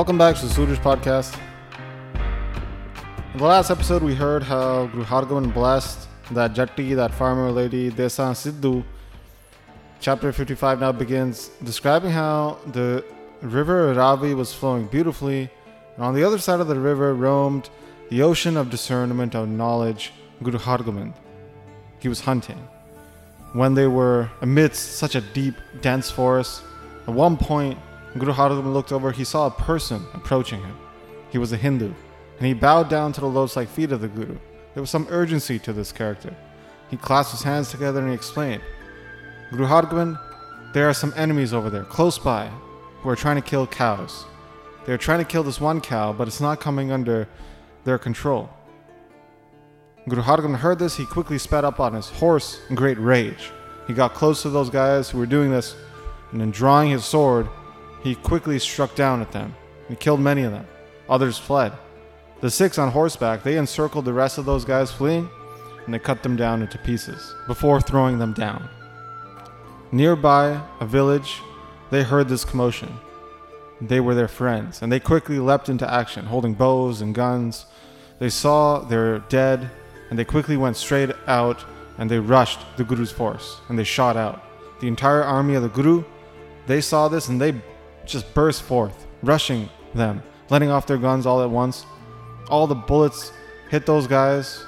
Welcome back to the Suraj podcast. In the last episode, we heard how Guru Hargobind blessed that Jatti, that farmer lady, Desa Sidhu. Chapter 55 now begins describing how the river Ravi was flowing beautifully, and on the other side of the river roamed the ocean of discernment of knowledge, Guru Hargobind. He was hunting. When they were amidst such a deep, dense forest, at one point, Guru Hargobind looked over, he saw a person approaching him. He was a Hindu, and he bowed down to the lotus like feet of the Guru. There was some urgency to this character. He clasped his hands together and he explained Guru Hargobind, there are some enemies over there, close by, who are trying to kill cows. They're trying to kill this one cow, but it's not coming under their control. Guru Hargobind heard this, he quickly sped up on his horse in great rage. He got close to those guys who were doing this, and then drawing his sword, he quickly struck down at them. He killed many of them. Others fled. The six on horseback, they encircled the rest of those guys fleeing, and they cut them down into pieces before throwing them down. Nearby, a village, they heard this commotion. They were their friends, and they quickly leapt into action, holding bows and guns. They saw their dead, and they quickly went straight out and they rushed the Guru's force, and they shot out. The entire army of the Guru, they saw this and they just burst forth, rushing them, letting off their guns all at once. All the bullets hit those guys.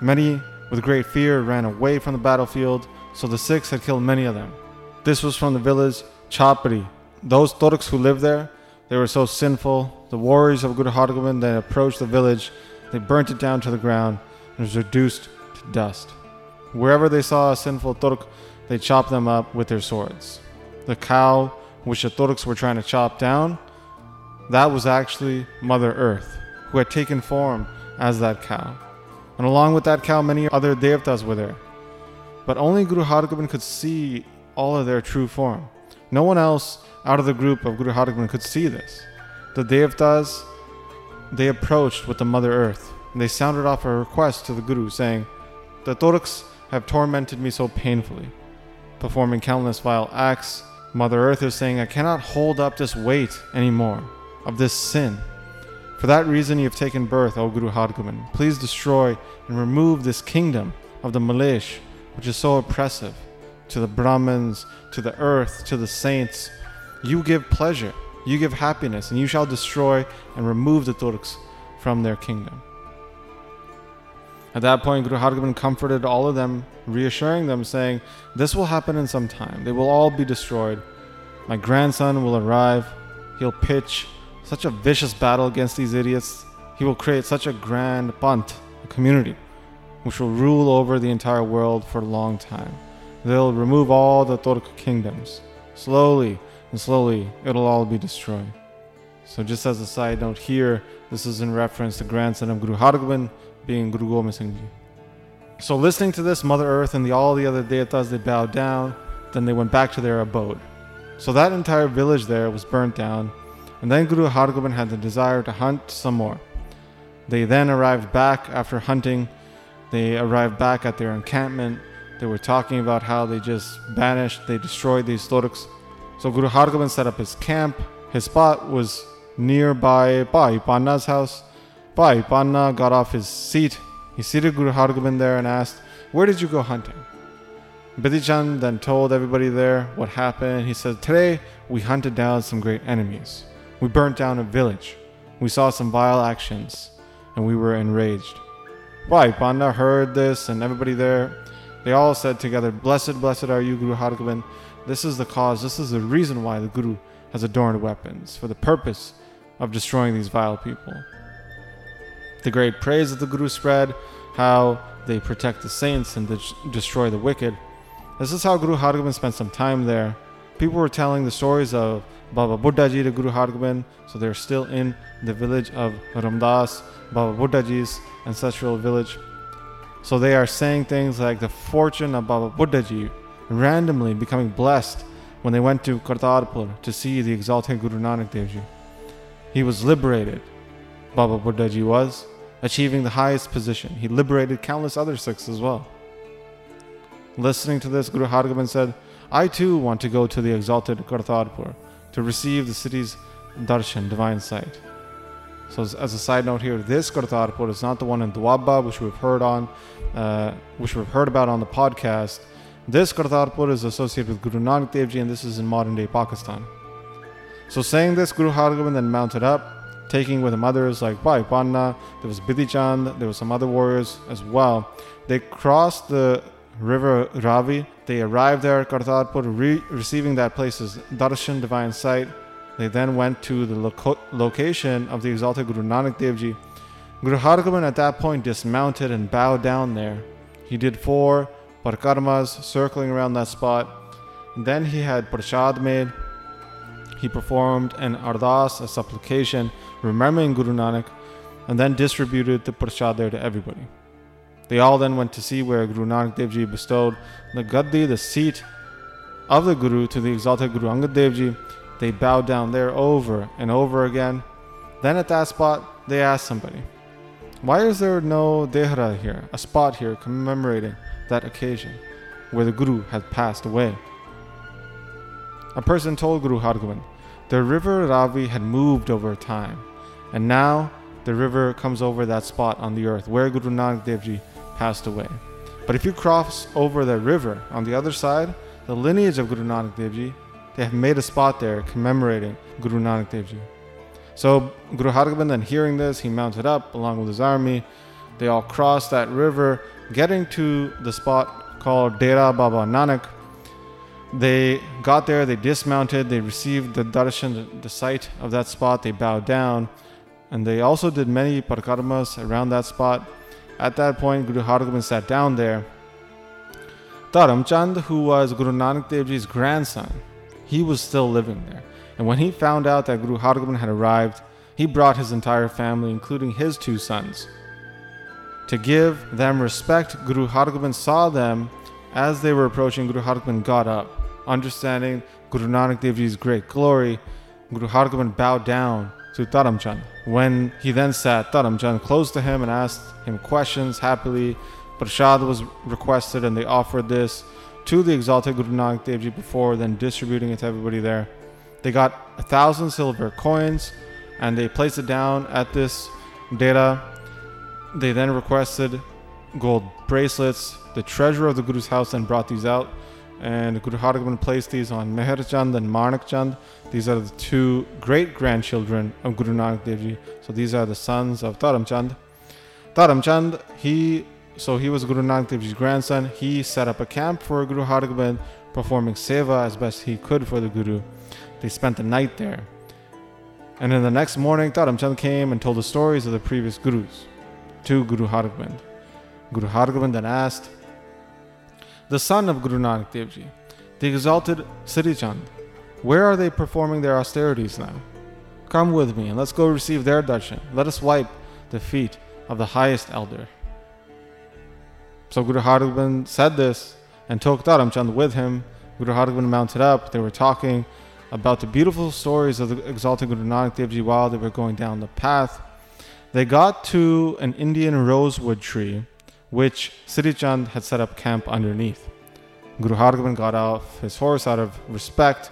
Many, with great fear, ran away from the battlefield, so the six had killed many of them. This was from the village Chapri. Those Turks who lived there, they were so sinful. The warriors of Guru Hargobind then approached the village, they burnt it down to the ground, and was reduced to dust. Wherever they saw a sinful Turk, they chopped them up with their swords. The cow which the Turks were trying to chop down, that was actually Mother Earth, who had taken form as that cow. And along with that cow, many other devtas were there. But only Guru Hargobind could see all of their true form. No one else out of the group of Guru Hargobind could see this. The devtas, they approached with the Mother Earth, and they sounded off a request to the Guru, saying, The Turks have tormented me so painfully, performing countless vile acts Mother Earth is saying, I cannot hold up this weight anymore of this sin. For that reason, you have taken birth, O Guru Hargobind. Please destroy and remove this kingdom of the Malish, which is so oppressive to the Brahmins, to the earth, to the saints. You give pleasure, you give happiness, and you shall destroy and remove the Turks from their kingdom. At that point, Guru Hargobind comforted all of them, reassuring them, saying, This will happen in some time. They will all be destroyed. My grandson will arrive. He'll pitch such a vicious battle against these idiots. He will create such a grand Panth, a community, which will rule over the entire world for a long time. They'll remove all the Turk kingdoms. Slowly and slowly, it'll all be destroyed. So, just as a side note here, this is in reference to grandson of Guru Hargobind, being Guru Gobind. So listening to this, Mother Earth and the, all the other devatas, they bowed down. Then they went back to their abode. So that entire village there was burnt down. And then Guru Hargobind had the desire to hunt some more. They then arrived back after hunting. They arrived back at their encampment. They were talking about how they just banished, they destroyed these Turks. So Guru Hargobind set up his camp. His spot was nearby Bhai Panna's house. Bhai Panna got off his seat. He seated Guru Hargobind there and asked, Where did you go hunting? Bidhi then told everybody there what happened. He said, Today we hunted down some great enemies. We burnt down a village. We saw some vile actions, and we were enraged. Bhai Panna heard this, and everybody there, they all said together, Blessed, blessed are you, Guru Hargobind. This is the cause, this is the reason why the Guru has adorned weapons, for the purpose of destroying these vile people the great praise of the Guru spread, how they protect the saints and de- destroy the wicked. This is how Guru Hargobind spent some time there. People were telling the stories of Baba Buddha Ji to Guru Hargobind, so they're still in the village of Ramdas, Baba Buddha Ji's ancestral village. So they are saying things like the fortune of Baba Buddha Ji randomly becoming blessed when they went to Kartarpur to see the exalted Guru Nanak Dev Ji. He was liberated Baba Buddha Ji was, achieving the highest position. He liberated countless other Sikhs as well. Listening to this, Guru Hargobind said, I too want to go to the exalted Kartarpur to receive the city's darshan, divine sight. So, as, a side note here, this Kartarpur is not the one in Doaba, which we've heard on, uh, which we've heard about on the podcast. This Kartarpur is associated with Guru Nanak Dev Ji, and this is in modern day Pakistan. So, saying this, Guru Hargobind then mounted up, taking with the others like Bhai Panna, there was Bidhi Chand, there were some other warriors as well. They crossed the river Ravi. They arrived there at Kartarpur, re- receiving that place as Darshan, divine sight. They then went to the loco- location of the exalted Guru Nanak Dev Ji. Guru Hargobind at that point dismounted and bowed down there. He did four parikramas circling around that spot. And Then he had prasad made. He performed an ardas, a supplication, remembering Guru Nanak, and then distributed the prasad there to everybody. They all then went to see where Guru Nanak Dev Ji bestowed the gaddi, the seat of the Guru, to the exalted Guru Angad Dev Ji. They bowed down there over and over again. Then at that spot, they asked somebody, Why is there no dehra here, a spot here commemorating that occasion where the Guru had passed away? A person told Guru Hargobind, the river Ravi had moved over time, and now the river comes over that spot on the earth where Guru Nanak Dev Ji passed away. But if you cross over the river on the other side, the lineage of Guru Nanak Dev Ji, they have made a spot there commemorating Guru Nanak Dev Ji. So Guru Hargobind then hearing this, he mounted up along with his army. They all crossed that river, getting to the spot called Dera Baba Nanak. They got there, they dismounted, they received the darshan, the sight of that spot, they bowed down, and they also did many parikramas around that spot. At that point, Guru Hargobind sat down there. Dharam Chand, who was Guru Nanak Dev Ji's grandson, he was still living there. And when he found out that Guru Hargobind had arrived, he brought his entire family, including his two sons. To give them respect, Guru Hargobind saw them as they were approaching. Guru Hargobind got up, understanding Guru Nanak Dev Ji's great glory. Guru Hargobind bowed down to Dharamchand. When he then sat, Dharamchand close to him and asked him questions happily. Prashad was requested and they offered this to the exalted Guru Nanak Dev Ji before then distributing it to everybody there. They got a thousand silver coins and they placed it down at this data. They then requested gold bracelets. The treasurer of the Guru's house then brought these out and Guru Hargobind placed these on Meher Chand and Manak Chand. These are the two great grandchildren of Guru Nanak Dev Ji. So these are the sons of Dharam Chand. Dharam Chand, he so he was Guru Nanak Dev Ji's grandson. He set up a camp for Guru Hargobind, performing seva as best he could for the Guru. They spent the night there. And then the next morning, Dharam Chand came and told the stories of the previous Gurus to Guru Hargobind. Guru Hargobind then asked, the son of Guru Nanak Dev Ji, the exalted Sri Chand, where are they performing their austerities now? Come with me and let's go receive their darshan. Let us wipe the feet of the highest elder. So Guru Hargobind said this and took Dharam Chand with him. Guru Hargobind mounted up. They were talking about the beautiful stories of the exalted Guru Nanak Dev Ji while they were going down the path. They got to an Indian rosewood tree which Sri Chand had set up camp underneath. Guru Hargobind got off his horse out of respect.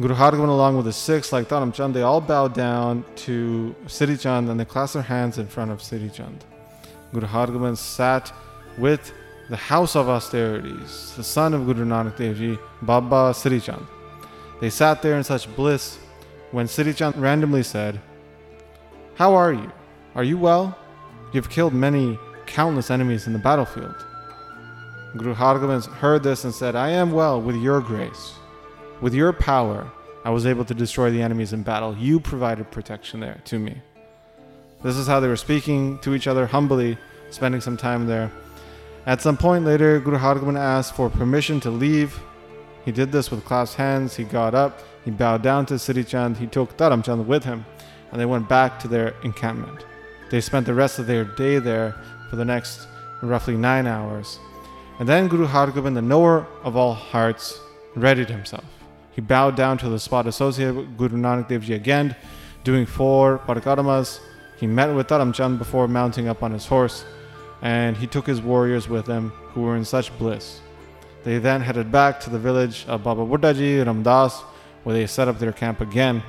Guru Hargobind, along with his Sikhs like Dharam Chand, they all bowed down to Sri Chand and they clasped their hands in front of Sri Chand. Guru Hargobind sat with the house of austerities, the son of Guru Nanak Dev Ji, Baba Sri Chand. They sat there in such bliss when Sri Chand randomly said, How are you? Are you well? You've killed many countless enemies in the battlefield. Guru Hargobind heard this and said, I am well with your grace. With your power, I was able to destroy the enemies in battle. You provided protection there to me. This is how they were speaking to each other humbly, spending some time there. At some point later, Guru Hargobind asked for permission to leave. He did this with clasped hands. He got up, he bowed down to Sri Chand, he took Dharam Chand with him, and they went back to their encampment. They spent the rest of their day there for the next roughly nine hours. And then Guru Hargobind, the knower of all hearts, readied himself. He bowed down to the spot associated with Guru Nanak Dev Ji again, doing four parikramas. He met with Dharam Chand before mounting up on his horse, and he took his warriors with him, who were in such bliss. They then headed back to the village of Baba Buddha Ji, Ramdas, where they set up their camp again.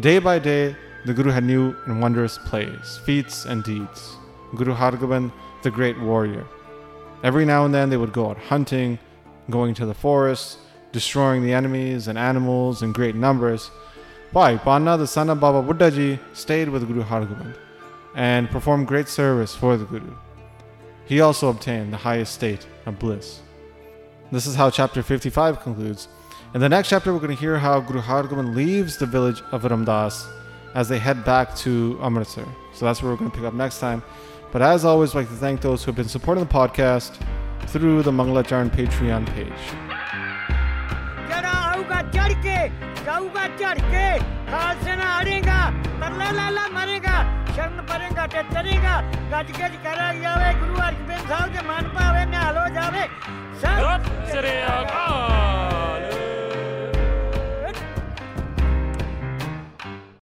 Day by day, the Guru had new and wondrous plays, feats, and deeds. Guru Hargobind, the great warrior. Every now and then they would go out hunting, going to the forests, destroying the enemies and animals in great numbers. Bhai Panna, the son of Baba Buddhaji, stayed with Guru Hargobind and performed great service for the Guru. He also obtained the highest state of bliss. This is how chapter 55 concludes. In the next chapter, we're going to hear how Guru Hargobind leaves the village of Ramdas as they head back to Amritsar. So that's where we're going to pick up next time. But as always, I'd like to thank those who have been supporting the podcast through the Manglacharan Patreon page.